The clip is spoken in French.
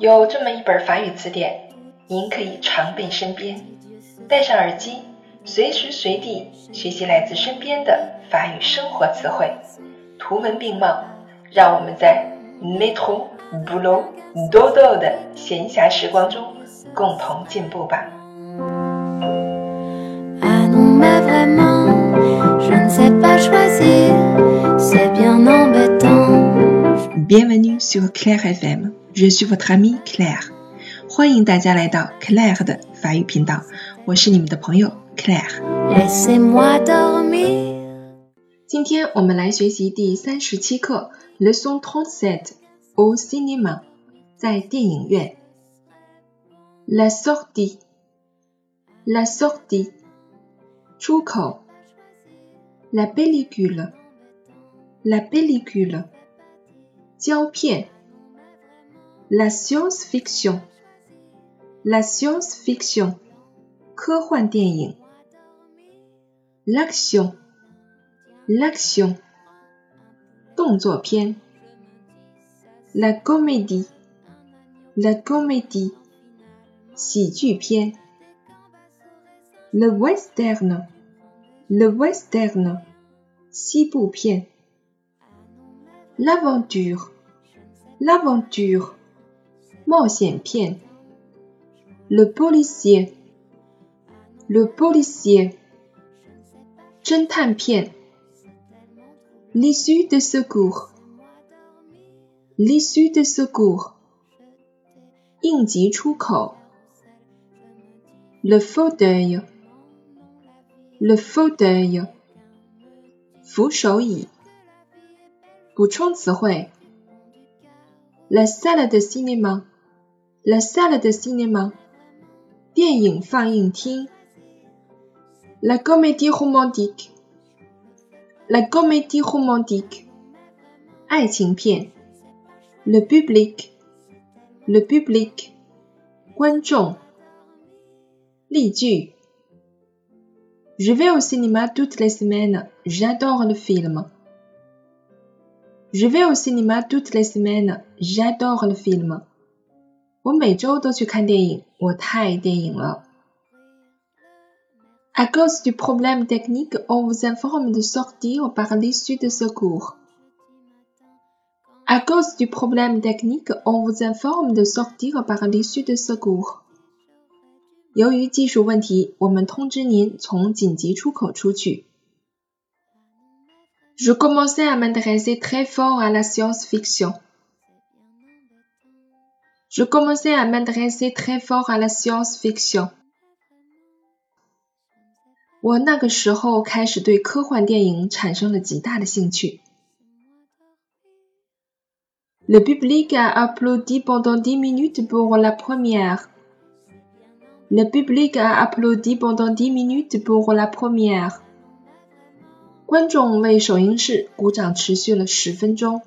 有这么一本法语词典，您可以常备身边，戴上耳机，随时随地学习来自身边的法语生活词汇，图文并茂。让我们在 metro、boulot、dodo 的闲暇时光中共同进步吧。Bienvenue sur Claire FM. Je suis votre amie Claire. 欢迎大家来到 Claire 的法语频道，我是你们的朋友 Claire。今天我们来学习第三十七课，Leçon trente-sept au cinéma，在电影院。La sortie，la sortie，出口。La pellicule，la pellicule，胶片。La science-fiction，la science-fiction，科幻电影。L'action，l'action，动作片。La comédie，la comédie，喜剧片。Le western，le western，西部片。L'aventure。L'aventure， 冒险片。Le policier，le policier，侦探片。L'issue de secours，l'issue de secours，应急出口。Le fauteuil，le fauteuil，扶手椅。补充词汇。La salle de cinéma, la salle de cinéma, 电影放映厅。La comédie romantique, la comédie romantique, 爱情片。Le public, le public, 观众。例句：Je vais au cinéma toutes les semaines. J'adore le film. Je vais au cinéma toutes les semaines. J'adore le film. 我每周都去看电影，我太爱电影了。À cause du problème technique, on vous informe de sortir par l'issue de secours. À cause du problème technique, on vous informe de sortir par l'issue de secours. 由于技术问题，我们通知您从紧急出口出去。je commençais à m'intéresser très fort à la science-fiction. Je commençais à m'intéresser très fort à la science-fiction. Le public a applaudi pendant dix minutes pour la première. Le public a applaudi pendant dix minutes pour la première. 观众为首映式鼓掌持续了十分钟。